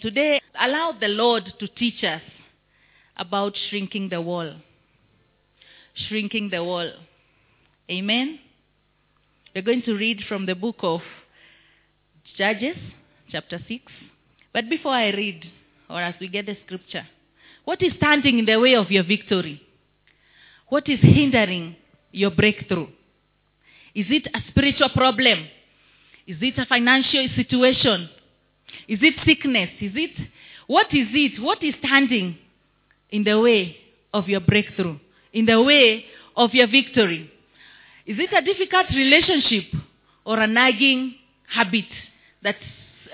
Today, allow the Lord to teach us about shrinking the wall. Shrinking the wall. Amen. We're going to read from the book of Judges, chapter 6. But before I read, or as we get the scripture, what is standing in the way of your victory? What is hindering your breakthrough? Is it a spiritual problem? Is it a financial situation? Is it sickness? Is it what is it? What is standing in the way of your breakthrough? In the way of your victory? Is it a difficult relationship or a nagging habit that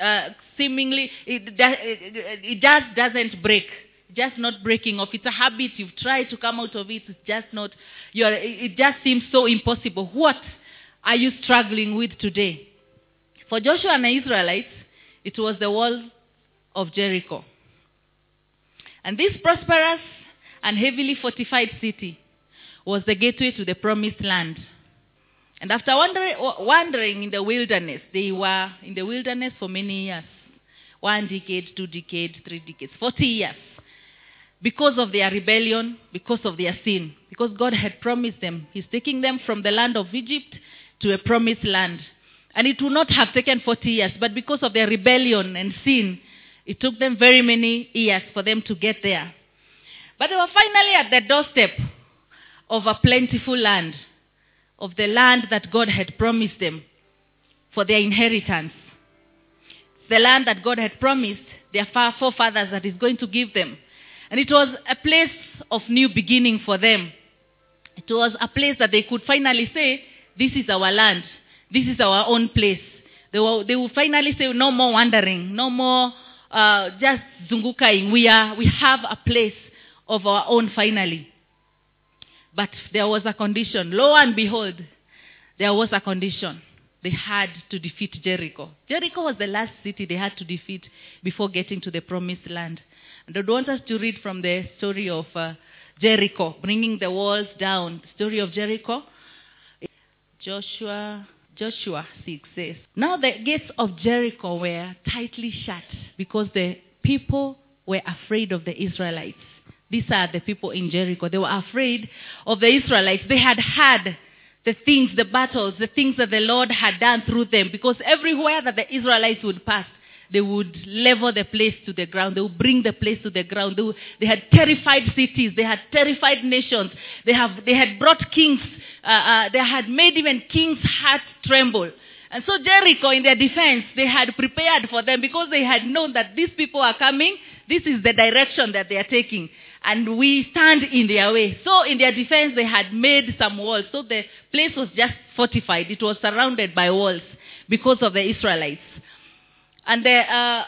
uh, seemingly it, it just doesn't break? Just not breaking off. It's a habit. You've tried to come out of it. It's just not. You're, it just seems so impossible. What are you struggling with today? For Joshua and the Israelites, it was the wall of Jericho. And this prosperous and heavily fortified city was the gateway to the promised land. And after wandering, wandering in the wilderness, they were in the wilderness for many years one decade, two decades, three decades, 40 years. Because of their rebellion, because of their sin. Because God had promised them. He's taking them from the land of Egypt to a promised land. And it would not have taken 40 years, but because of their rebellion and sin, it took them very many years for them to get there. But they were finally at the doorstep of a plentiful land, of the land that God had promised them for their inheritance. The land that God had promised their forefathers that He's going to give them. And it was a place of new beginning for them. It was a place that they could finally say, This is our land. This is our own place. They will, they will finally say, No more wandering. No more uh, just zungukaing. We, are, we have a place of our own finally. But there was a condition. Lo and behold, there was a condition. They had to defeat Jericho. Jericho was the last city they had to defeat before getting to the promised land. And I want us to read from the story of uh, Jericho, bringing the walls down. The story of Jericho. Joshua Joshua 6 says, Now the gates of Jericho were tightly shut because the people were afraid of the Israelites. These are the people in Jericho. They were afraid of the Israelites. They had had the things, the battles, the things that the Lord had done through them because everywhere that the Israelites would pass, they would level the place to the ground. They would bring the place to the ground. They, would, they had terrified cities. They had terrified nations. They, have, they had brought kings. Uh, uh, they had made even kings' hearts tremble. And so Jericho, in their defense, they had prepared for them because they had known that these people are coming. This is the direction that they are taking. And we stand in their way. So in their defense, they had made some walls. So the place was just fortified. It was surrounded by walls because of the Israelites. And uh,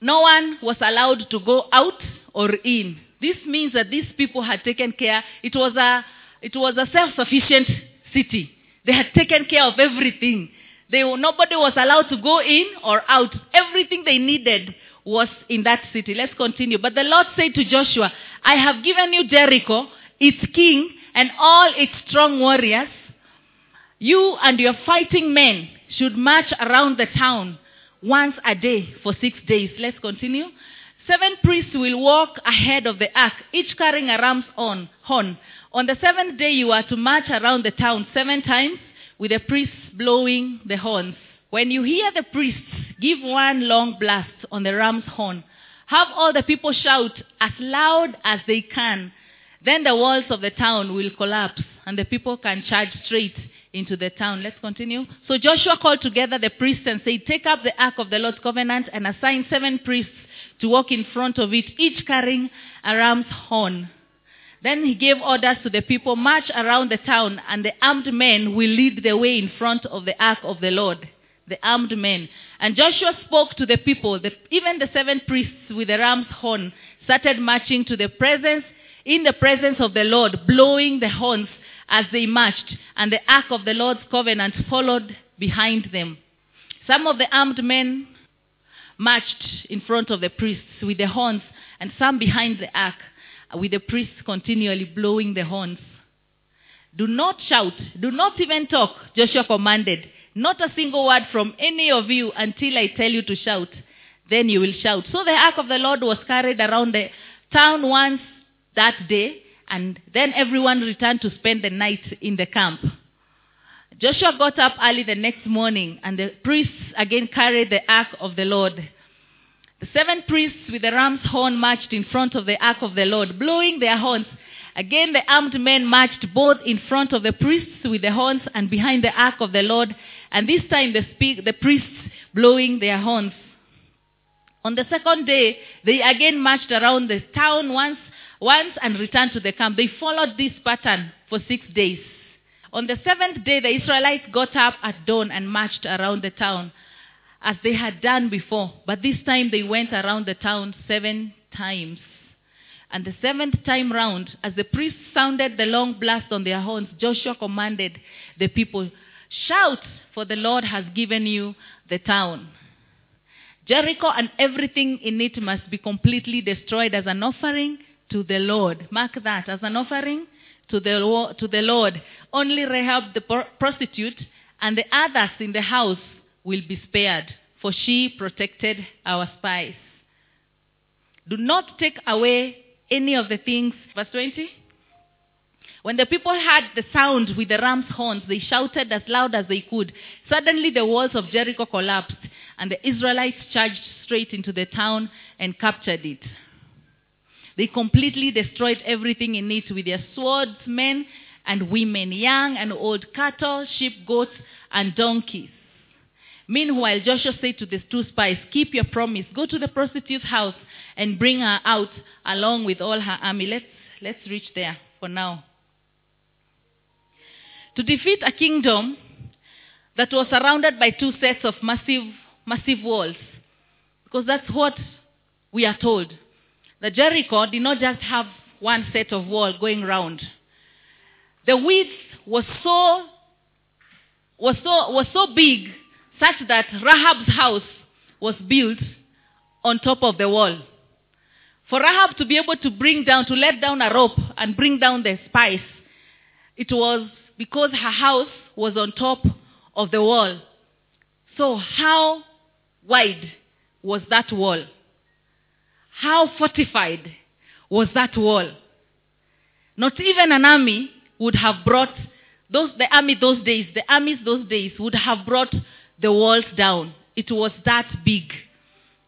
no one was allowed to go out or in. This means that these people had taken care. It was a, it was a self-sufficient city. They had taken care of everything. They, nobody was allowed to go in or out. Everything they needed was in that city. Let's continue. But the Lord said to Joshua, I have given you Jericho, its king, and all its strong warriors. You and your fighting men should march around the town once a day for six days. Let's continue. Seven priests will walk ahead of the ark, each carrying a ram's horn. On the seventh day, you are to march around the town seven times with the priests blowing the horns. When you hear the priests give one long blast on the ram's horn, have all the people shout as loud as they can. Then the walls of the town will collapse and the people can charge straight into the town. Let's continue. So Joshua called together the priests and said, Take up the ark of the Lord's covenant and assign seven priests to walk in front of it, each carrying a ram's horn. Then he gave orders to the people, march around the town, and the armed men will lead the way in front of the ark of the Lord. The armed men. And Joshua spoke to the people. The, even the seven priests with the ram's horn started marching to the presence, in the presence of the Lord, blowing the horns as they marched, and the ark of the Lord's covenant followed behind them. Some of the armed men marched in front of the priests with the horns, and some behind the ark, with the priests continually blowing the horns. Do not shout, do not even talk, Joshua commanded. Not a single word from any of you until I tell you to shout. then you will shout. So the ark of the Lord was carried around the town once that day, and then everyone returned to spend the night in the camp. Joshua got up early the next morning, and the priests again carried the ark of the Lord. The seven priests with the ram's horn marched in front of the ark of the Lord, blowing their horns. Again, the armed men marched both in front of the priests with the horns and behind the ark of the Lord, and this time the, speak, the priests blowing their horns. On the second day, they again marched around the town once, once and returned to the camp. They followed this pattern for six days. On the seventh day, the Israelites got up at dawn and marched around the town as they had done before. But this time they went around the town seven times. And the seventh time round, as the priests sounded the long blast on their horns, Joshua commanded the people, Shout, for the Lord has given you the town. Jericho and everything in it must be completely destroyed as an offering to the Lord. Mark that, as an offering to the, to the Lord. Only Rahab the prostitute and the others in the house will be spared, for she protected our spies. Do not take away any of the things. Verse 20. When the people heard the sound with the ram's horns, they shouted as loud as they could. Suddenly the walls of Jericho collapsed, and the Israelites charged straight into the town and captured it. They completely destroyed everything in it with their swords, men and women, young and old, cattle, sheep, goats, and donkeys. Meanwhile, Joshua said to the two spies, Keep your promise. Go to the prostitute's house and bring her out along with all her army. Let's, let's reach there for now. To defeat a kingdom that was surrounded by two sets of massive, massive walls, because that's what we are told. The Jericho did not just have one set of wall going round. The width was so was so was so big such that Rahab's house was built on top of the wall. For Rahab to be able to bring down, to let down a rope and bring down the spice, it was because her house was on top of the wall. So, how wide was that wall? How fortified was that wall? Not even an army would have brought those the army those days, the armies those days would have brought the walls down. It was that big.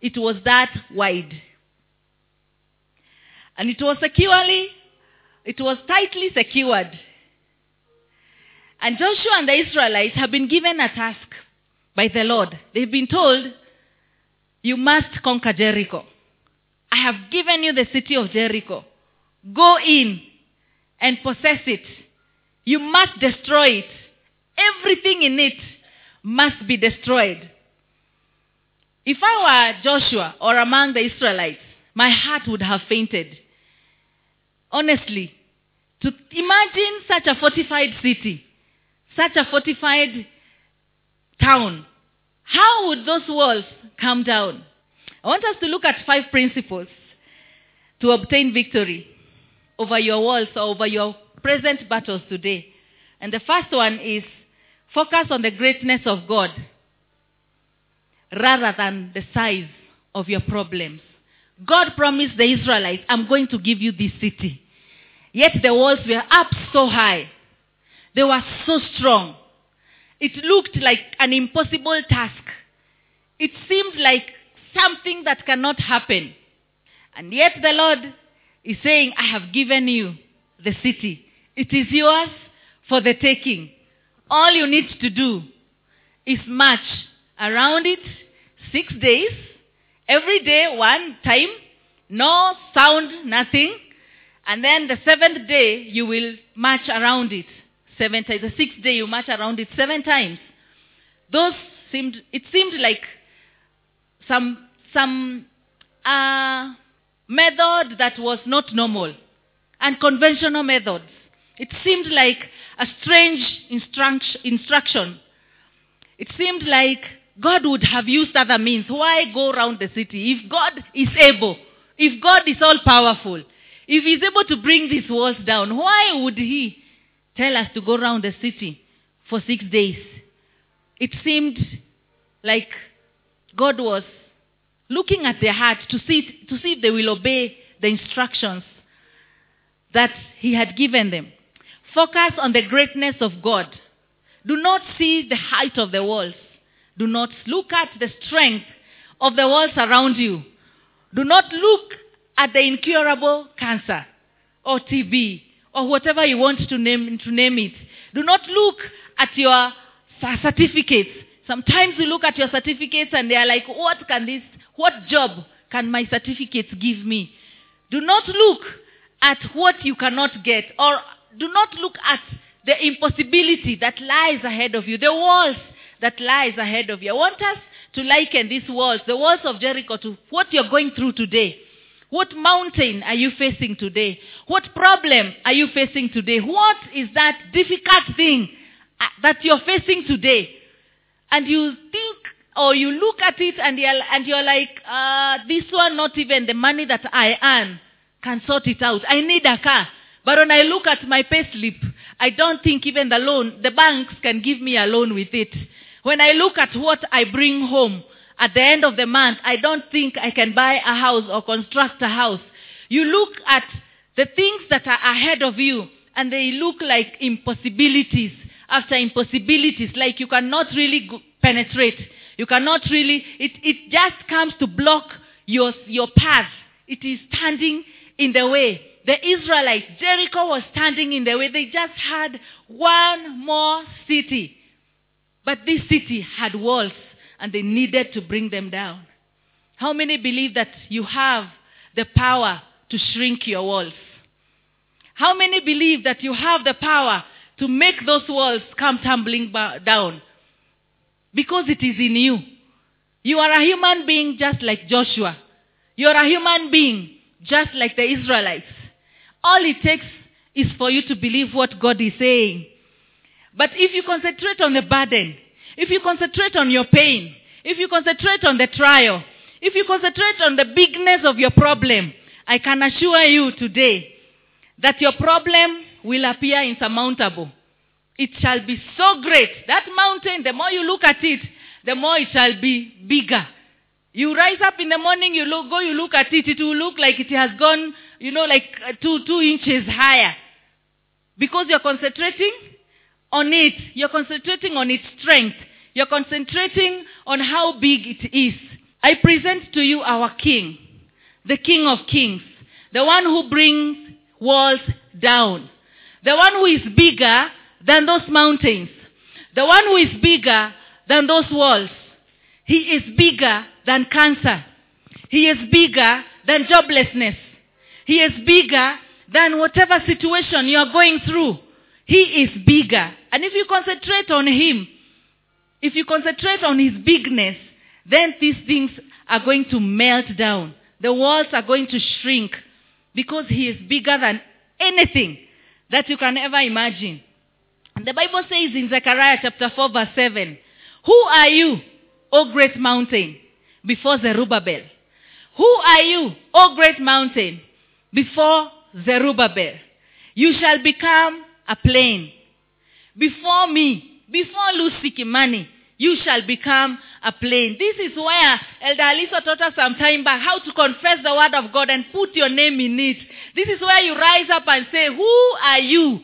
It was that wide. And it was securely, it was tightly secured. And Joshua and the Israelites have been given a task by the Lord. They've been told, you must conquer Jericho. I have given you the city of Jericho. Go in and possess it. You must destroy it. Everything in it must be destroyed. If I were Joshua or among the Israelites, my heart would have fainted. Honestly, to imagine such a fortified city, such a fortified town, how would those walls come down? I want us to look at five principles to obtain victory over your walls or over your present battles today. And the first one is Focus on the greatness of God rather than the size of your problems. God promised the Israelites, I'm going to give you this city. Yet the walls were up so high. They were so strong. It looked like an impossible task. It seemed like something that cannot happen. And yet the Lord is saying, I have given you the city. It is yours for the taking. All you need to do is march around it six days, every day one time, no sound, nothing. And then the seventh day you will march around it seven times. The sixth day you march around it seven times. Those seemed it seemed like some some uh, method that was not normal. and conventional methods. It seemed like a strange instruction. It seemed like God would have used other means. Why go around the city? If God is able, if God is all powerful, if He's able to bring these walls down, why would He tell us to go around the city for six days? It seemed like God was looking at their heart to see, to see if they will obey the instructions that he had given them. Focus on the greatness of God. Do not see the height of the walls. Do not look at the strength of the walls around you. Do not look at the incurable cancer or TB or whatever you want to name, to name it. Do not look at your certificates. Sometimes you look at your certificates and they are like, what can this, what job can my certificates give me? Do not look at what you cannot get or do not look at the impossibility that lies ahead of you, the walls that lies ahead of you. I want us to liken these walls, the walls of Jericho, to what you're going through today. What mountain are you facing today? What problem are you facing today? What is that difficult thing uh, that you're facing today? And you think or you look at it and you're, and you're like, uh, this one, not even the money that I earn can sort it out. I need a car. But when I look at my pay slip, I don't think even the loan, the banks can give me a loan with it. When I look at what I bring home at the end of the month, I don't think I can buy a house or construct a house. You look at the things that are ahead of you and they look like impossibilities after impossibilities, like you cannot really penetrate. You cannot really, it, it just comes to block your, your path. It is standing in the way. The Israelites, Jericho was standing in the way. They just had one more city. But this city had walls and they needed to bring them down. How many believe that you have the power to shrink your walls? How many believe that you have the power to make those walls come tumbling down? Because it is in you. You are a human being just like Joshua. You are a human being just like the Israelites. All it takes is for you to believe what God is saying. But if you concentrate on the burden, if you concentrate on your pain, if you concentrate on the trial, if you concentrate on the bigness of your problem, I can assure you today that your problem will appear insurmountable. It shall be so great. That mountain, the more you look at it, the more it shall be bigger. You rise up in the morning, you look, go, you look at it, it will look like it has gone, you know, like uh, two, two inches higher. Because you're concentrating on it. You're concentrating on its strength. You're concentrating on how big it is. I present to you our King, the King of Kings, the one who brings walls down, the one who is bigger than those mountains, the one who is bigger than those walls. He is bigger than cancer. He is bigger than joblessness. He is bigger than whatever situation you are going through. He is bigger. And if you concentrate on Him, if you concentrate on His bigness, then these things are going to melt down. The walls are going to shrink because He is bigger than anything that you can ever imagine. The Bible says in Zechariah chapter 4 verse 7, Who are you, O great mountain, before Zerubbabel? Who are you, O great mountain, before Zerubbabel? You shall become a plain. Before me, before Lucy Kimani, you shall become a plain. This is where Elder Alisa taught us some time back how to confess the word of God and put your name in it. This is where you rise up and say, Who are you,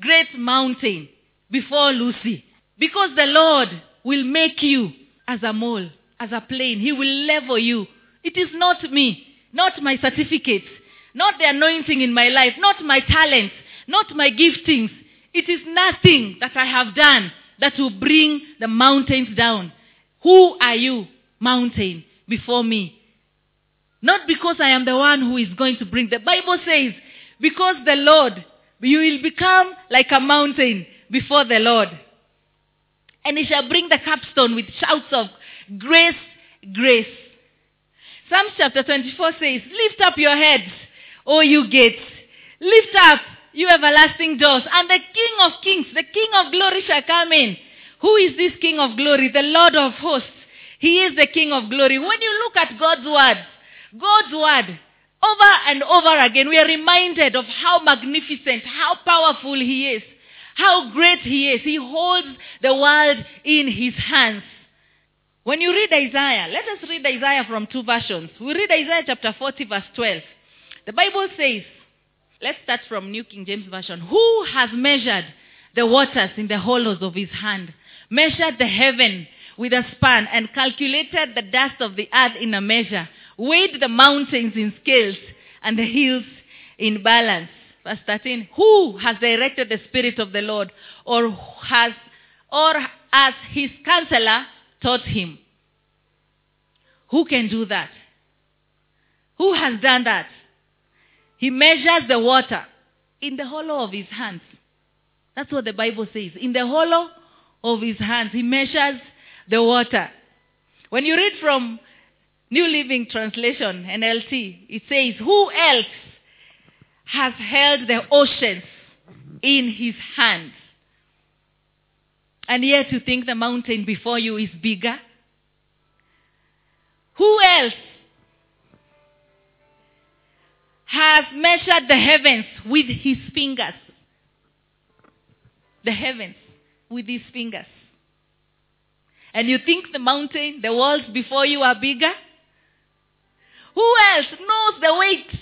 great mountain, before Lucy? Because the Lord will make you as a mole, as a plain. He will level you. It is not me, not my certificates, not the anointing in my life, not my talents, not my giftings. It is nothing that I have done that will bring the mountains down. Who are you, mountain, before me? Not because I am the one who is going to bring. The Bible says, because the Lord, you will become like a mountain before the Lord. And he shall bring the capstone with shouts of grace, grace. Psalms chapter 24 says, Lift up your heads, O you gates. Lift up, you everlasting doors. And the King of kings, the King of glory shall come in. Who is this King of glory? The Lord of hosts. He is the King of glory. When you look at God's word, God's word, over and over again, we are reminded of how magnificent, how powerful He is, how great He is. He holds the world in His hands. When you read Isaiah, let us read Isaiah from two versions. We read Isaiah chapter 40, verse 12. The Bible says, let's start from New King James Version. Who has measured the waters in the hollows of his hand, measured the heaven with a span, and calculated the dust of the earth in a measure, weighed the mountains in scales, and the hills in balance? Verse 13. Who has directed the Spirit of the Lord, or has, or as his counselor taught him? Who can do that? Who has done that? He measures the water in the hollow of his hands. That's what the Bible says. In the hollow of his hands, he measures the water. When you read from New Living Translation, NLT, it says, Who else has held the oceans in his hands? And yet you think the mountain before you is bigger? Who else has measured the heavens with his fingers? The heavens with his fingers. And you think the mountain, the walls before you are bigger? Who else knows the weight?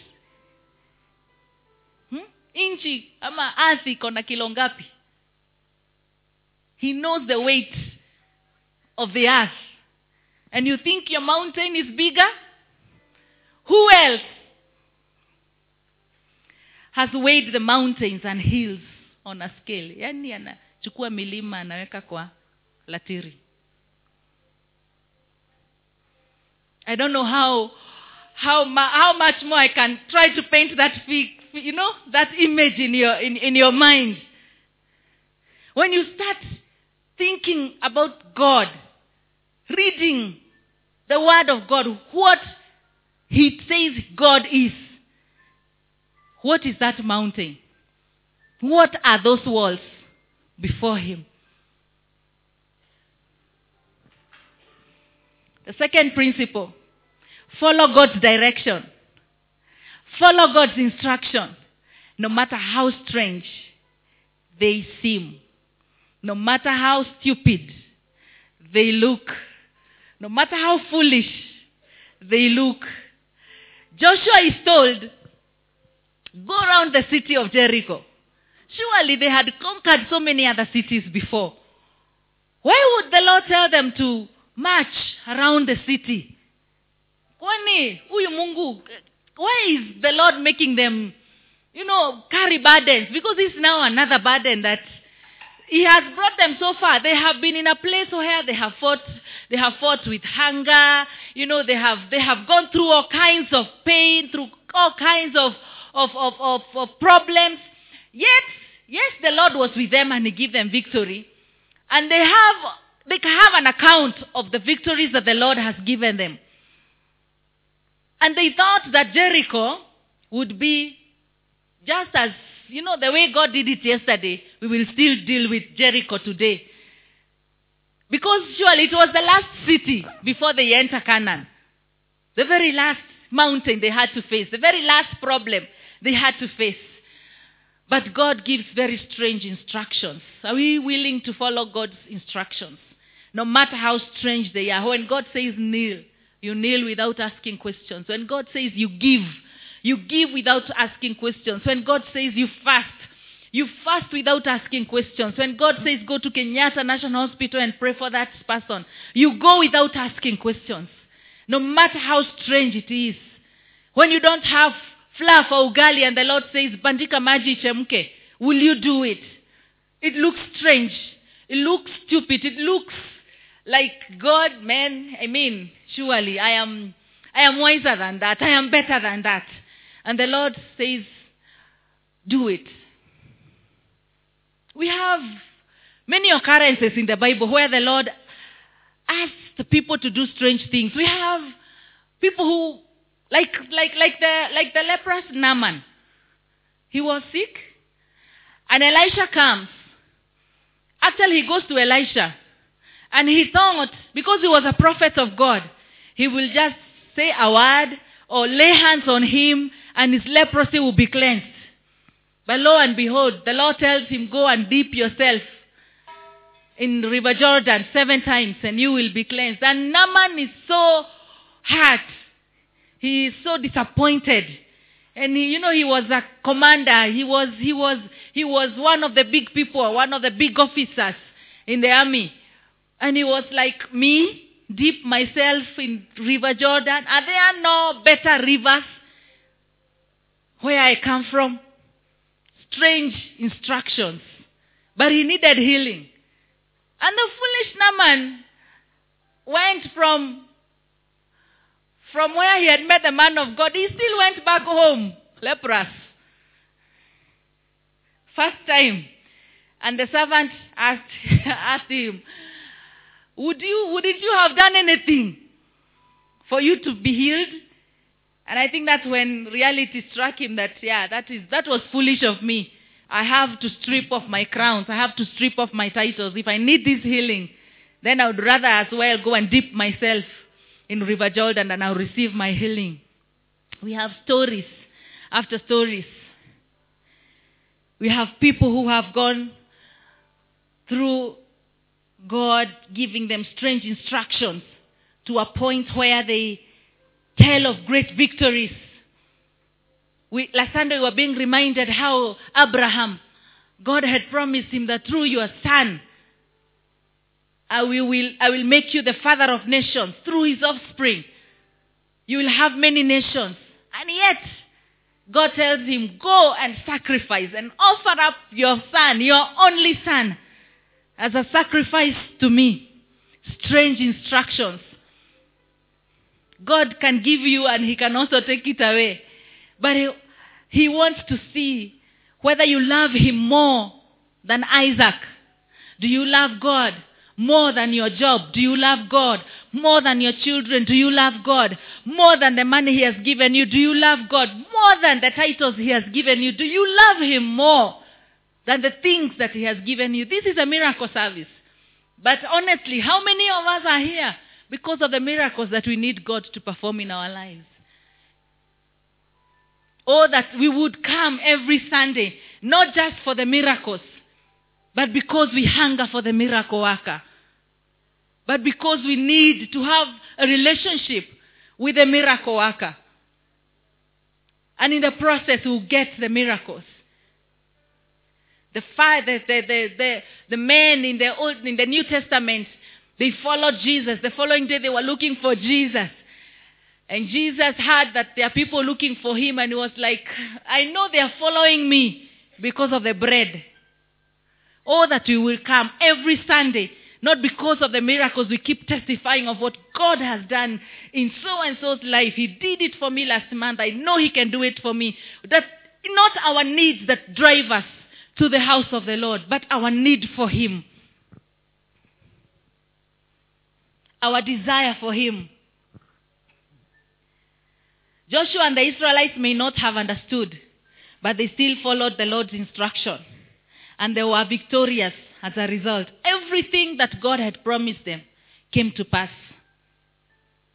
Inchi ama ardhi iko na kilo ngapi? He knows the weight of the earth. And you think your mountain is bigger? Who else has weighed the mountains and hills on a scale? Anachukua milima anaweka kwa latiri. I don't know how how how much more I can try to paint that fig, you know that image in your in, in your mind. When you start thinking about God, reading the word of God, what he says God is. What is that mountain? What are those walls before him? The second principle follow God's direction, follow God's instruction, no matter how strange they seem, no matter how stupid they look, no matter how foolish they look. Joshua is told, go around the city of Jericho. Surely they had conquered so many other cities before. Why would the Lord tell them to march around the city? Kwani huyu Mungu, why is the Lord making them, you know, carry burdens? Because it's now another burden that he has brought them so far. They have been in a place where they have fought, they have fought with hunger. You know, they have they have gone through all kinds of pain, through all kinds of of of, of, of problems. Yet, yes, the Lord was with them and He gave them victory, and they have they have an account of the victories that the Lord has given them. And they thought that Jericho would be just as, you know, the way God did it yesterday, we will still deal with Jericho today. Because surely it was the last city before they enter Canaan. The very last mountain they had to face, the very last problem they had to face. But God gives very strange instructions. Are we willing to follow God's instructions? No matter how strange they are. When God says kneel, you kneel without asking questions. When God says you give, you give without asking questions. When God says you fast, you fast without asking questions. When God says go to Kenyatta National Hospital and pray for that person, you go without asking questions. No matter how strange it is. When you don't have flour for ugali and the Lord says, bandika maji chemke, will you do it? It looks strange. It looks stupid. It looks like God, man, I mean, surely I am I am wiser than that. I am better than that. And the Lord says, do it. We have many occurrences in the Bible where the Lord asked people to do strange things. We have people who like like like the like the leprous Naaman. He was sick. And Elisha comes. Actually he goes to Elisha. And he thought, because he was a prophet of God, he will just say a word or lay hands on him and his leprosy will be cleansed. But lo and behold, the Lord tells him, go and dip yourself in River Jordan seven times and you will be cleansed. And Naaman is so hurt. He is so disappointed. And he, you know, he was a commander. He was, he was, he was one of the big people, one of the big officers in the army. And he was like, me, dip myself in River Jordan. Are there no better rivers where I come from? Strange instructions. But he needed healing. And the foolish Naaman went from from where he had met the man of God. He still went back home, leprous. First time. And the servant asked, asked him, would you, wouldn't you have done anything for you to be healed? And I think that's when reality struck him that, yeah, that is, that was foolish of me. I have to strip off my crowns. I have to strip off my titles. If I need this healing, then I would rather as well go and dip myself in River Jordan and I'll receive my healing. We have stories after stories. We have people who have gone through God giving them strange instructions to a point where they tell of great victories. We, last Sunday we were being reminded how Abraham, God had promised him that through your son, I will, I will make you the father of nations through his offspring. You will have many nations. And yet, God tells him, go and sacrifice and offer up your son, your only son, as a sacrifice to me. Strange instructions. God can give you and he can also take it away. But he, he wants to see whether you love him more than Isaac. Do you love God more than your job? Do you love God more than your children? Do you love God more than the money he has given you? Do you love God more than the titles he has given you? Do you love him more than the things that he has given you? This is a miracle service. But honestly, how many of us are here because of the miracles that we need God to perform in our lives? Or that we would come every Sunday, not just for the miracles, but because we hunger for the miracle worker. But because we need to have a relationship with the miracle worker. And in the process, we'll get the miracles. The, the, the, the, the, the men in the, Old, in the New Testament, they followed Jesus. The following day, they were looking for Jesus. And Jesus heard that there are people looking for him, and he was like, I know they are following me because of the bread. Oh, that we will come every Sunday, not because of the miracles we keep testifying of what God has done in so and so's life. He did it for me last month. I know He can do it for me. That not our needs that drive us to the house of the Lord, but our need for Him. Our desire for Him. Joshua and the Israelites may not have understood, but they still followed the Lord's instruction. And they were victorious as a result. Everything that God had promised them came to pass.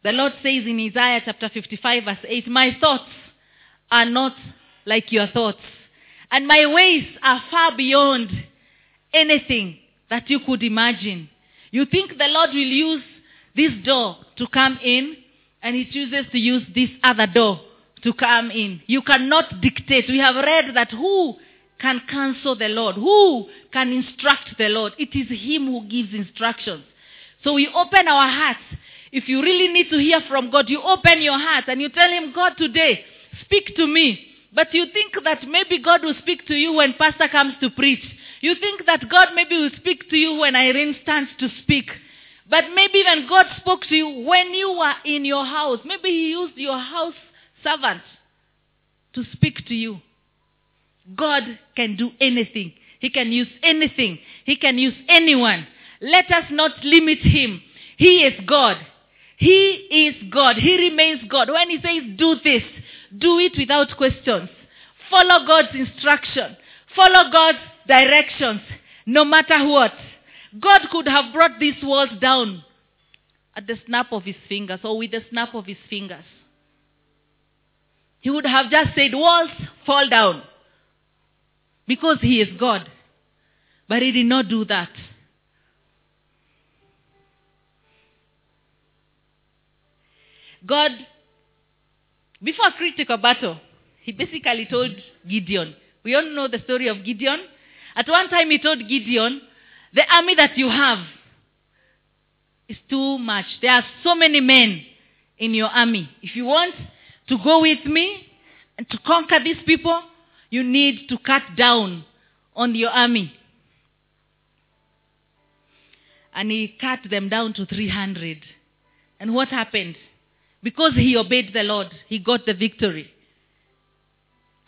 The Lord says in Isaiah chapter 55 verse 8, My thoughts are not like your thoughts. And my ways are far beyond anything that you could imagine. You think the Lord will use this door to come in and he chooses to use this other door to come in. You cannot dictate. We have read that who can counsel the Lord? Who can instruct the Lord? It is Him who gives instructions. So we open our hearts. If you really need to hear from God, you open your heart and you tell Him, God, today, speak to me. But you think that maybe God will speak to you when pastor comes to preach. You think that God maybe will speak to you when Irene stands to speak. But maybe when God spoke to you when you were in your house. Maybe He used your house servant to speak to you. God can do anything. He can use anything. He can use anyone. Let us not limit him. He is God. He is God. He remains God. When he says do this, do it without questions. Follow God's instruction. Follow God's directions, no matter what. God could have brought these walls down at the snap of his fingers or with the snap of his fingers. He would have just said, Walls, fall down. Because he is God. But he did not do that. God before a critical battle, he basically told Gideon. We all know the story of Gideon. At one time, he told Gideon, the army that you have is too much. There are so many men in your army. If you want to go with me and to conquer these people, you need to cut down on your army. And he cut them down to 300. And what happened? Because he obeyed the Lord, he got the victory.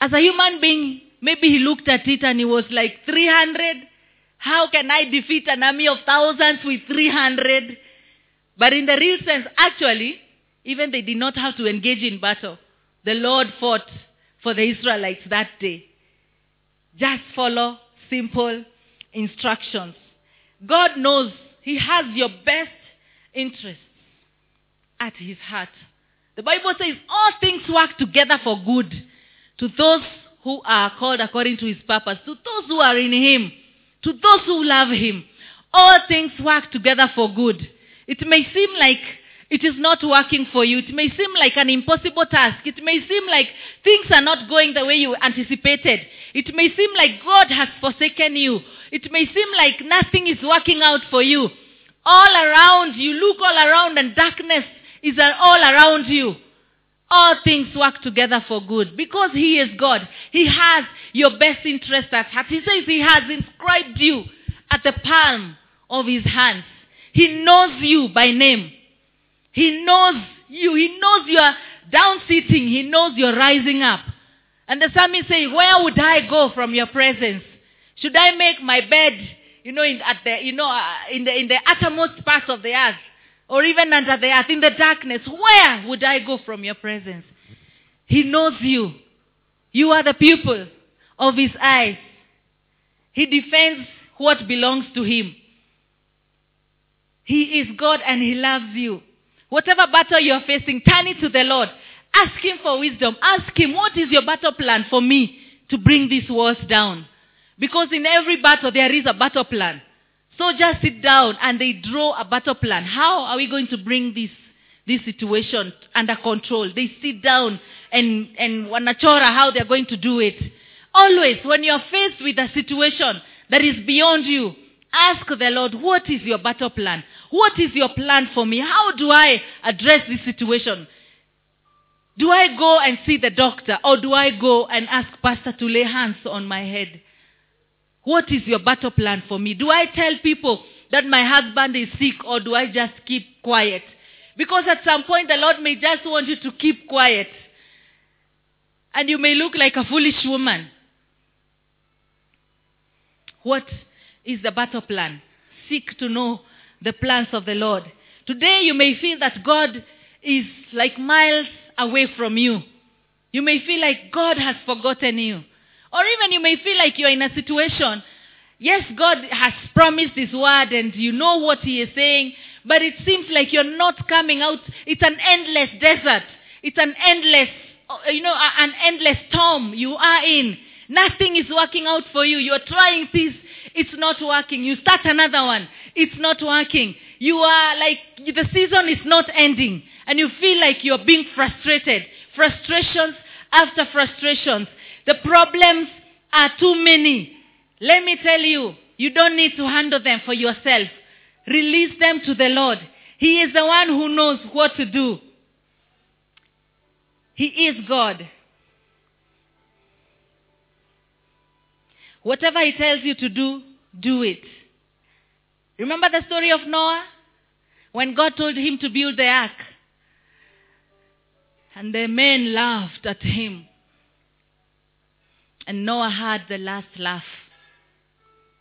As a human being, maybe he looked at it and he was like, 300? How can I defeat an army of thousands with 300? But in the real sense, actually, even they did not have to engage in battle. The Lord fought for the Israelites that day. Just follow simple instructions. God knows He has your best interests at His heart. The Bible says all things work together for good to those who are called according to His purpose, to those who are in Him, to those who love Him. All things work together for good. It may seem like it is not working for you. It may seem like an impossible task. It may seem like things are not going the way you anticipated. It may seem like God has forsaken you. It may seem like nothing is working out for you. All around, you look all around and darkness is all around you. All things work together for good because He is God. He has your best interest at heart. He says He has inscribed you at the palm of His hands. He knows you by name. He knows you. He knows you are down sitting. He knows you're rising up. And the psalmist says, where would I go from your presence? Should I make my bed, you know, in, at the, you know, uh, in the, in the uttermost parts of the earth? Or even under the earth, in the darkness? Where would I go from your presence? He knows you. You are the pupil of his eyes. He defends what belongs to him. He is God and he loves you. Whatever battle you're facing, turn it to the Lord. Ask him for wisdom. Ask him, what is your battle plan for me to bring these walls down? Because in every battle there is a battle plan. So just sit down and they draw a battle plan. How are we going to bring this this situation under control? They sit down and and wanachora how they're going to do it. Always, when you're faced with a situation that is beyond you, ask the Lord, what is your battle plan? What is your plan for me? How do I address this situation? Do I go and see the doctor or do I go and ask pastor to lay hands on my head? What is your battle plan for me? Do I tell people that my husband is sick or do I just keep quiet? Because at some point the Lord may just want you to keep quiet. And you may look like a foolish woman. What is the battle plan? Seek to know the plans of the Lord. Today you may feel that God is like miles away from you. You may feel like God has forgotten you. Or even you may feel like you're in a situation. Yes, God has promised His word and you know what He is saying, but it seems like you're not coming out. It's an endless desert. It's an endless, you know, an endless storm you are in. Nothing is working out for you. You're trying this. It's not working. You start another one. It's not working. You are like, the season is not ending. And you feel like you're being frustrated. Frustrations after frustrations. The problems are too many. Let me tell you, you don't need to handle them for yourself. Release them to the Lord. He is the one who knows what to do. He is God. Whatever He tells you to do, do it. Remember the story of Noah? When God told him to build the ark. And the men laughed at him. And Noah had the last laugh.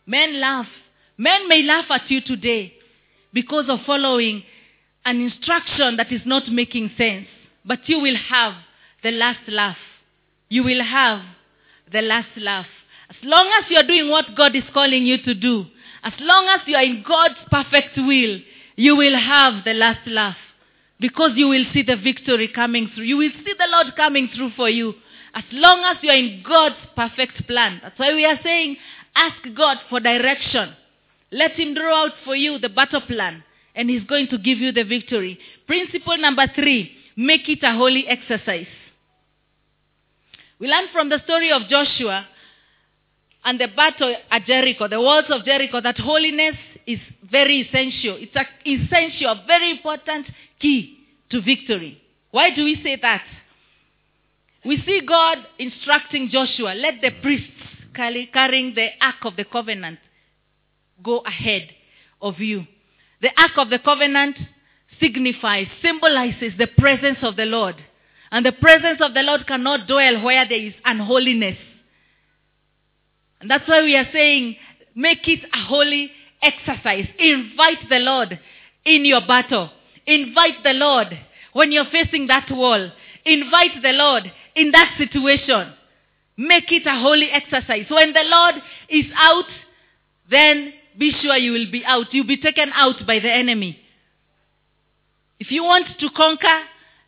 Men laugh. Men may laugh at you today because of following an instruction that is not making sense. But you will have the last laugh. You will have the last laugh. As long as you are doing what God is calling you to do, as long as you are in God's perfect will, you will have the last laugh. Because you will see the victory coming through. You will see the Lord coming through for you. As long as you are in God's perfect plan. That's why we are saying, ask God for direction. Let Him draw out for you the battle plan. And He's going to give you the victory. Principle number three. make it a holy exercise. We learn from the story of Joshua and the battle at Jericho, the walls of Jericho, that holiness is very essential. It's an essential, very important key to victory. Why do we say that? We see God instructing Joshua, let the priests carrying the Ark of the Covenant go ahead of you. The Ark of the Covenant signifies, symbolizes the presence of the Lord. And the presence of the Lord cannot dwell where there is unholiness. And that's why we are saying, make it a holy exercise. Invite the Lord in your battle. Invite the Lord when you're facing that wall. Invite the Lord in that situation. Make it a holy exercise. When the Lord is out, then be sure you will be out. You'll be taken out by the enemy. If you want to conquer,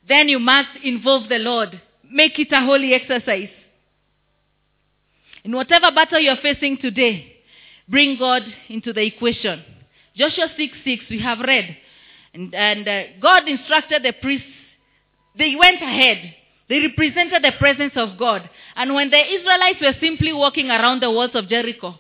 then you must involve the Lord. Make it a holy exercise. In whatever battle you're facing today, bring God into the equation. Joshua 6 6, we have read. And, and uh, God instructed the priests. They went ahead. They represented the presence of God. And when the Israelites were simply walking around the walls of Jericho,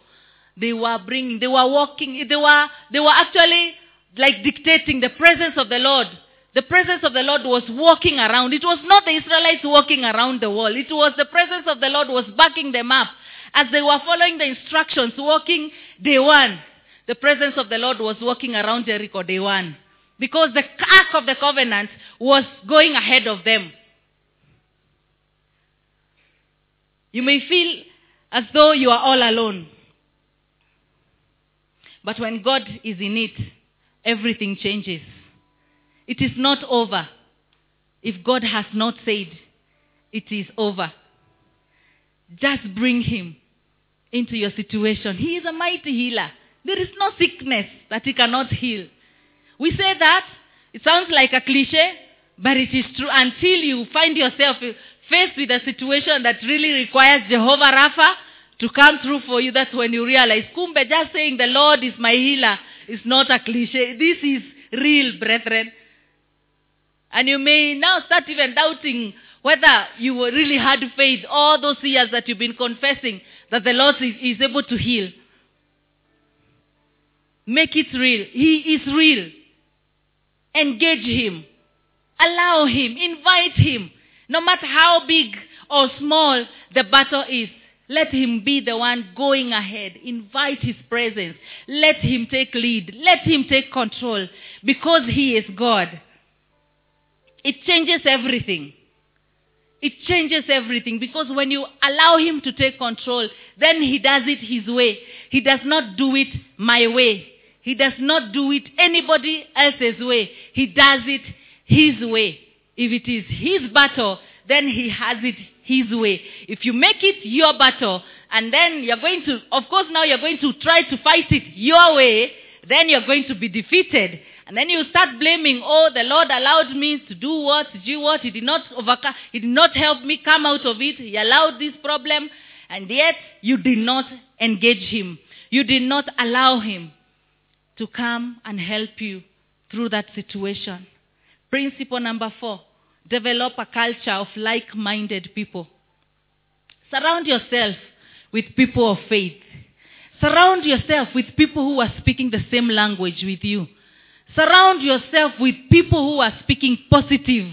they were bringing, they were walking, they were, they were actually like dictating the presence of the Lord. The presence of the Lord was walking around. It was not the Israelites walking around the wall. It was the presence of the Lord was backing them up. As they were following the instructions, walking day one, the presence of the Lord was walking around Jericho day one. Because the ark of the covenant was going ahead of them. You may feel as though you are all alone. But when God is in it, everything changes. It is not over. If God has not said, it is over. Just bring Him into your situation. He is a mighty healer. There is no sickness that He cannot heal. We say that, it sounds like a cliche, but it is true until you find yourself faced with a situation that really requires Jehovah Rapha to come through for you. That's when you realize, kumbe, just saying the Lord is my healer is not a cliche. This is real, brethren. And you may now start even doubting whether you really had faith all those years that you've been confessing that the Lord is, is able to heal. Make it real. He is real. Engage Him. Allow Him. Invite Him. No matter how big or small the battle is, let him be the one going ahead. Invite his presence. Let him take lead. Let him take control because he is God. It changes everything. It changes everything because when you allow him to take control, then he does it his way. He does not do it my way. He does not do it anybody else's way. He does it his way. If it is his battle, then he has it his way. If you make it your battle, and then you're going to, of course, now you're going to try to fight it your way, then you're going to be defeated. And then you start blaming, oh, the Lord allowed me to do what, do what, He did not overcome, He did not help me come out of it. He allowed this problem, and yet you did not engage Him. You did not allow Him to come and help you through that situation. Principle number four develop a culture of like minded people. Surround yourself with people of faith. Surround yourself with people who are speaking the same language with you. Surround yourself with people who are speaking positive.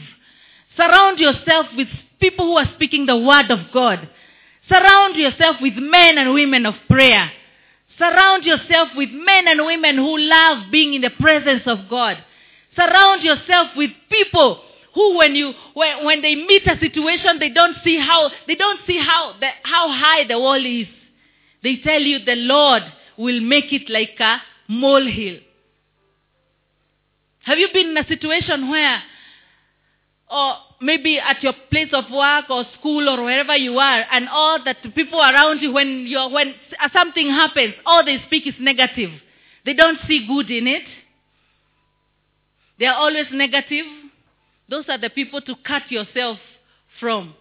Surround yourself with people who are speaking the word of God. Surround yourself with men and women of prayer. Surround yourself with men and women who love being in the presence of God. Surround yourself with people who when you when, when they meet a situation they don't see how they don't see how the, how high the wall is. They tell you the lord will make it like a molehill. Have you been in a situation where or maybe at your place of work or school or wherever you are and all that people around you when you when something happens all they speak is negative. They don't see good in it they are always negative those are the people to cut yourself from.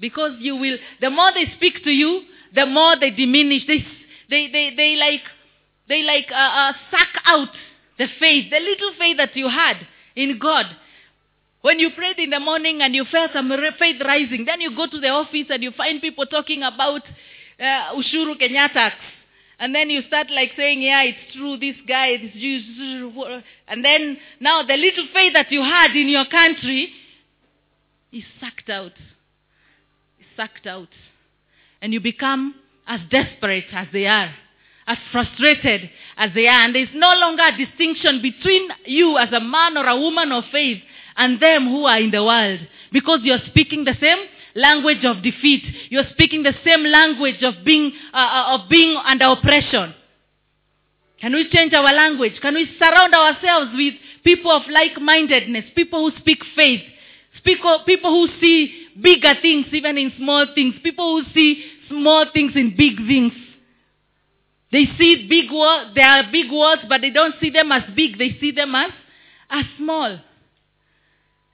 Because you will, the more they speak to you, the more they diminish. They, they, they, they like, they like uh, uh, suck out the faith, the little faith that you had in God. When you prayed in the morning and you felt some faith rising, then you go to the office and you find people talking about uh, Ushuru Kenya tax. And then you start like saying, yeah, it's true, this guy, this Jew, and then now the little faith that you had in your country is sucked out. Is sucked out. And you become as desperate as they are, as frustrated as they are. And there's no longer a distinction between you as a man or a woman of faith and them who are in the world. Because you're speaking the same language of defeat. You're speaking the same language of being, uh, uh, of being under oppression. Can we change our language? Can we surround ourselves with people of like-mindedness, people who speak faith, people, people who see bigger things even in small things, people who see small things in big things. They see big words, they are big words, but they don't see them as big, they see them as, as small.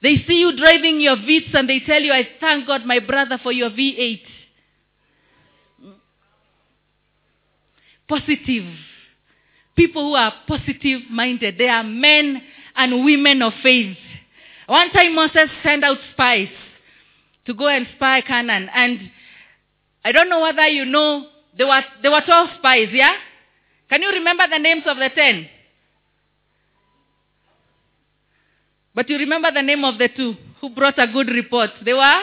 They see you driving your Vitz and they tell you, I thank God, my brother, for your V8. Positive. People who are positive minded. They are men and women of faith. One time Moses sent out spies to go and spy Canaan. And I don't know whether you know, there were, there were 12 spies, yeah? Can you remember the names of the 10? But you remember the name of the two who brought a good report. They were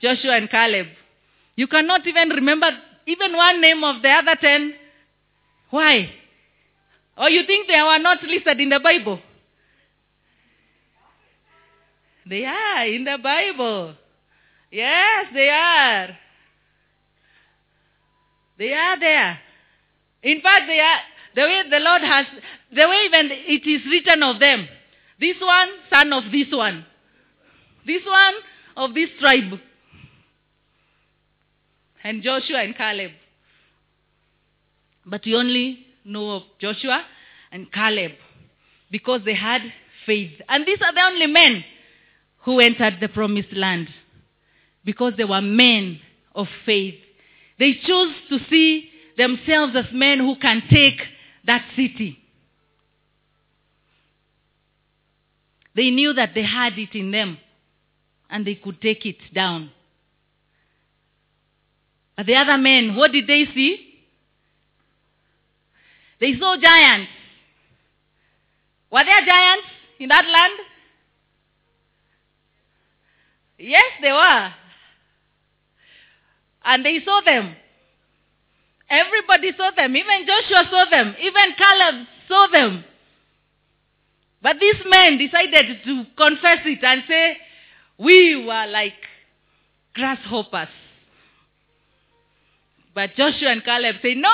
Joshua and Caleb. You cannot even remember even one name of the other ten. Why? Or you think they were not listed in the Bible? They are in the Bible. Yes, they are. They are there. In fact, they are the way the Lord has, the way even it is written of them. This one, son of this one. This one of this tribe. And Joshua and Caleb. But we only know of Joshua and Caleb because they had faith. And these are the only men who entered the promised land because they were men of faith. They chose to see themselves as men who can take that city. They knew that they had it in them and they could take it down. But the other men, what did they see? They saw giants. Were there giants in that land? Yes, they were. And they saw them. Everybody saw them. Even Joshua saw them. Even Caleb saw them. But these men decided to confess it and say, we were like grasshoppers. But Joshua and Caleb say, no,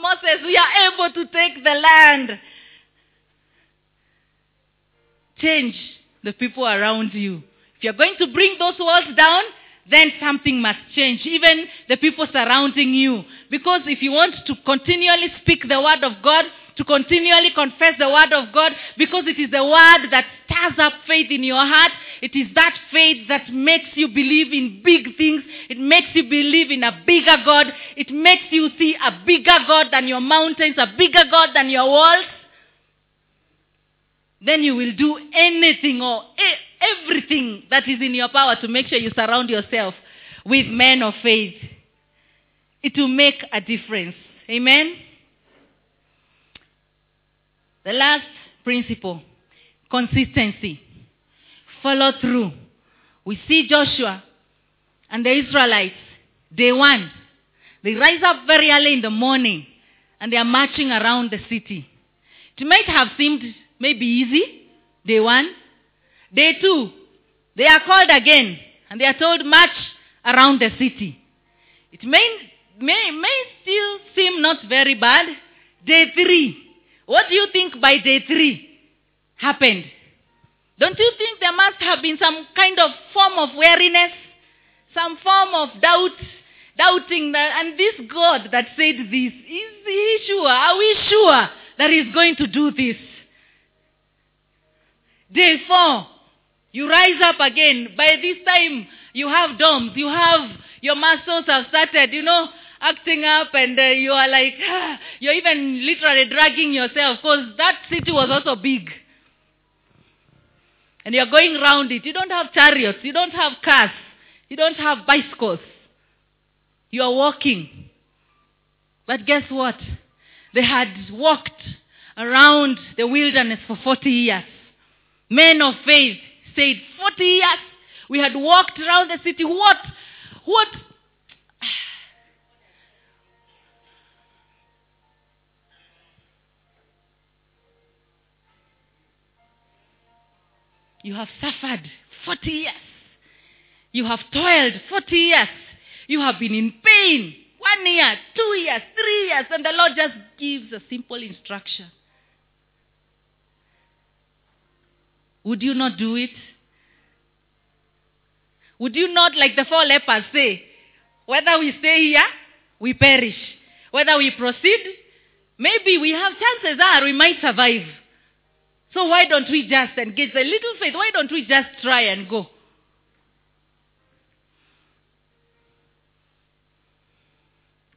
Moses, we are able to take the land. Change the people around you. If you're going to bring those walls down, then something must change. Even the people surrounding you. Because if you want to continually speak the word of God, to continually confess the word of God, because it is the word that stirs up faith in your heart. It is that faith that makes you believe in big things. It makes you believe in a bigger God. It makes you see a bigger God than your mountains, a bigger God than your walls. Then you will do anything or everything that is in your power to make sure you surround yourself with men of faith. It will make a difference. Amen? The last principle consistency. Follow through. We see Joshua and the Israelites, day one. They rise up very early in the morning and they are marching around the city. It might have seemed maybe easy, day one. Day two, they are called again and they are told march around the city. It may, may, may still seem not very bad. Day three, what do you think by day three happened? Don't you think there must have been some kind of form of weariness? Some form of doubt? Doubting that, and this God that said this, is he sure? Are we sure that he's going to do this? Day four, you rise up again. By this time, you have DOMS. You have, your muscles have started, you know, acting up and uh, you are like, you're even literally dragging yourself because that city was also big. And you're going around it. You don't have chariots. You don't have cars. You don't have bicycles. You are walking. But guess what? They had walked around the wilderness for 40 years. Men of faith said, 40 years we had walked around the city. What? What? You have suffered 40 years. You have toiled 40 years. You have been in pain. One year, two years, three years. And the Lord just gives a simple instruction. Would you not do it? Would you not, like the four lepers, say, whether we stay here, we perish. Whether we proceed, maybe we have chances are we might survive. So why don't we just engage a little faith? Why don't we just try and go?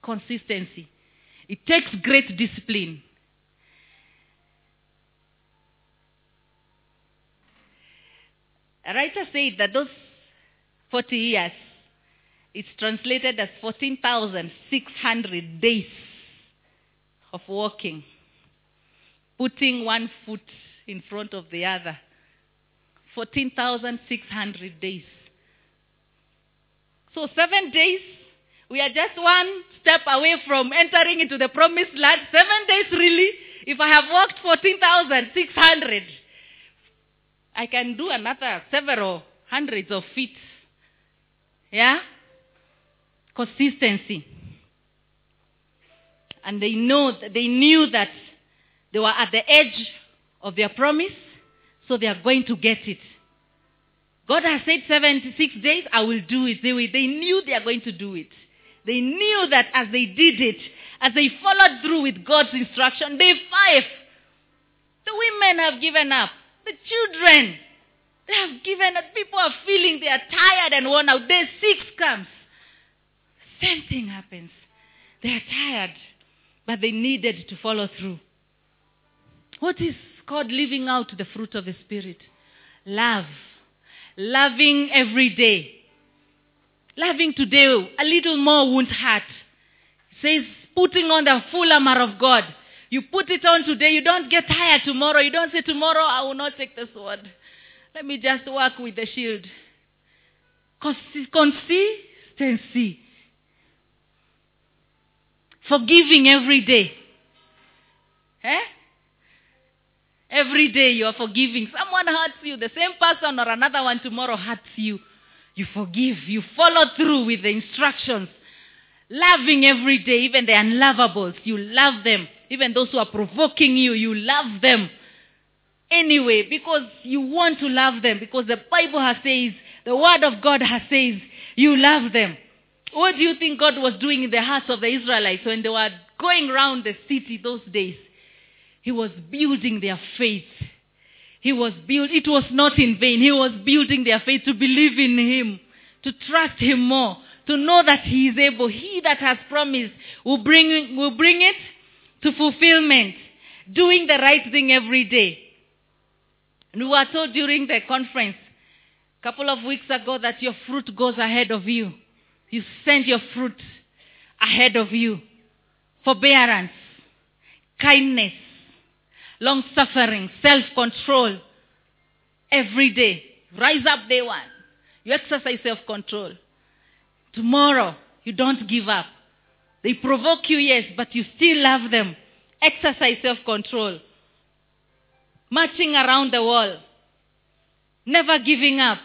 Consistency. It takes great discipline. A writer said that those 40 years, it's translated as 14,600 days of walking, putting one foot in front of the other. 14,600 days. So, seven days, we are just one step away from entering into the promised land. Seven days, really? If I have walked 14,600, I can do another several hundreds of feet. Yeah? Consistency. And they know they knew that they were at the edge of their promise, so they are going to get it. God has said 76 days, I will do it. They, they knew they are going to do it. They knew that as they did it, as they followed through with God's instruction, day five, the women have given up. The children, they have given up. People are feeling they are tired and worn out. Day six comes. Same thing happens. They are tired, but they needed to follow through. What is called living out the fruit of the Spirit? Love. Loving every day. Loving today a little more won't hurt. Says putting on the full armor of God. You put it on today, you don't get tired tomorrow. You don't say tomorrow I will not take the sword. Let me just work with the shield. Consistency. Forgiving every day. Eh? Every day you are forgiving. Someone hurts you. The same person or another one tomorrow hurts you. You forgive. You follow through with the instructions. Loving every day, even the unlovables. You love them. Even those who are provoking you, you love them. Anyway, because you want to love them. Because the Bible has says, the Word of God has says, you love them. What do you think God was doing in the hearts of the Israelites when they were going around the city those days? He was building their faith. He was build it was not in vain. He was building their faith to believe in him, to trust him more, to know that he is able. He that has promised will bring will bring it to fulfillment. Doing the right thing every day. And we were told during the conference a couple of weeks ago that your fruit goes ahead of you. You send your fruit ahead of you. Forbearance, kindness, long suffering, self control. Every day. Rise up day one. You exercise self control. Tomorrow, you don't give up. They provoke you, yes, but you still love them. Exercise self control. Marching around the wall. Never giving up.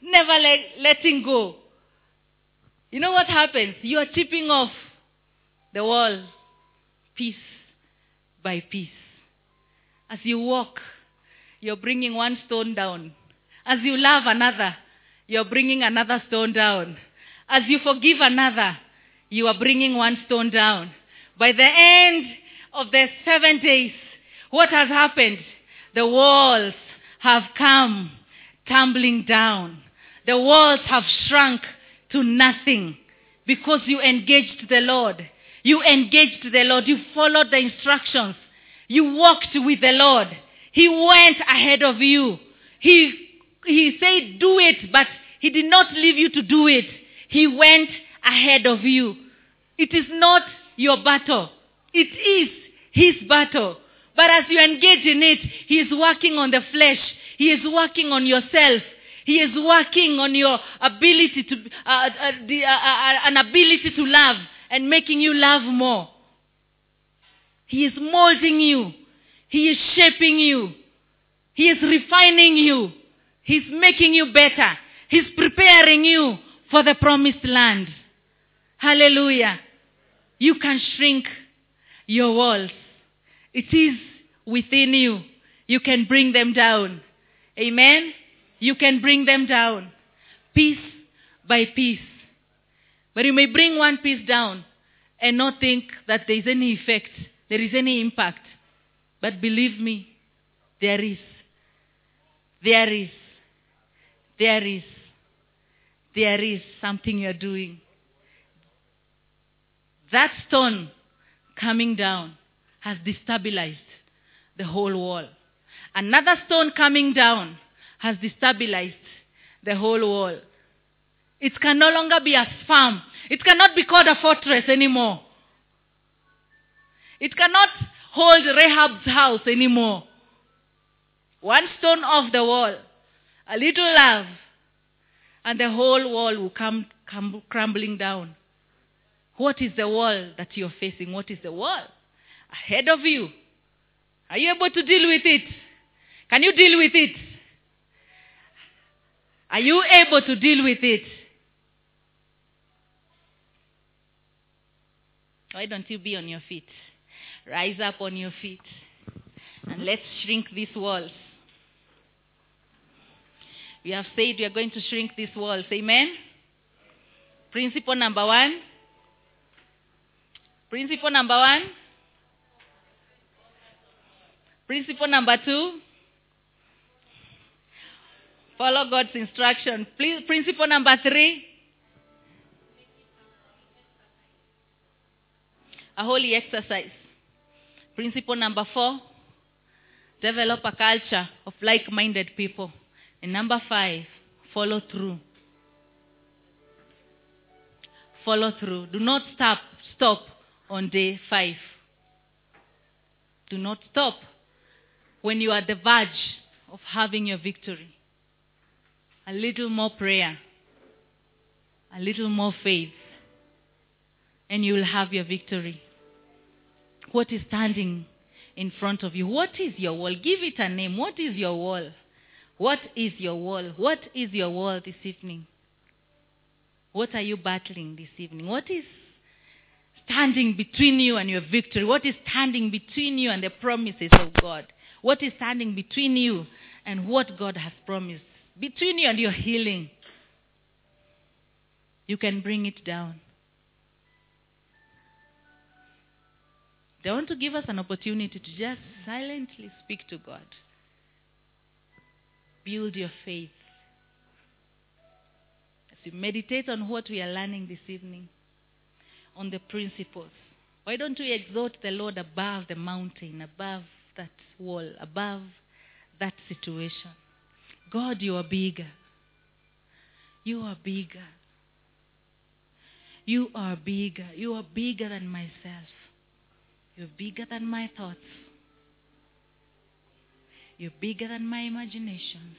Never let, letting go. You know what happens? You are chipping off the wall piece by piece. As you walk, you're bringing one stone down. As you love another, you're bringing another stone down. As you forgive another, you are bringing one stone down. By the end of the seven days, what has happened? The walls have come tumbling down. The walls have shrunk to nothing because you engaged the Lord. You engaged the Lord. You followed the instructions. You walked with the Lord. He went ahead of you. He, he said, do it, but he did not leave you to do it. He went ahead of you. It is not your battle. It is his battle. But as you engage in it, he is working on the flesh. He is working on yourself. He is working on your ability to, uh, uh, the, uh, uh, an ability to love and making you love more. He is molding you. He is shaping you. He is refining you. He's making you better. He's preparing you for the promised land. Hallelujah. You can shrink your walls. It is within you. You can bring them down. Amen. You can bring them down. Piece by piece. But you may bring one piece down and not think that there is any effect, there is any impact. But believe me, there is. There is. There is. There is something you're doing. That stone coming down has destabilized the whole wall. Another stone coming down has destabilized the whole wall. It can no longer be as firm. It cannot be called a fortress anymore. It cannot hold Rahab's house anymore. One stone off the wall, a little love, and the whole wall will come, come crumbling down. What is the wall that you're facing? What is the wall? Ahead of you. Are you able to deal with it? Can you deal with it? Are you able to deal with it? Why don't you be on your feet? Rise up on your feet. And let's shrink these walls. We have said we are going to shrink these walls. Amen? Principle number one. Principle number one. Principle number two. Follow God's instruction. Please, principle number three. A holy exercise. Principle number four. Develop a culture of like-minded people. And number five, follow through. Follow through. Do not stop, stop on day five. Do not stop when you are at the verge of having your victory. A little more prayer, a little more faith, and you will have your victory. What is standing in front of you? What is your wall? Give it a name. What is your wall? What is your wall? What is your wall this evening? What are you battling this evening? What is standing between you and your victory? What is standing between you and the promises of God? What is standing between you and what God has promised? Between you and your healing. You can bring it down. They want to give us an opportunity to just silently speak to God. Build your faith. As you meditate on what we are learning this evening, on the principles, why don't we exalt the Lord above the mountain, above that wall, above that situation? God, you are bigger. You are bigger. You are bigger. You are bigger than myself. You're bigger than my thoughts. You're bigger than my imaginations.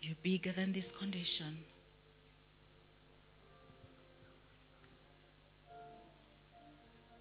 You're bigger than this condition.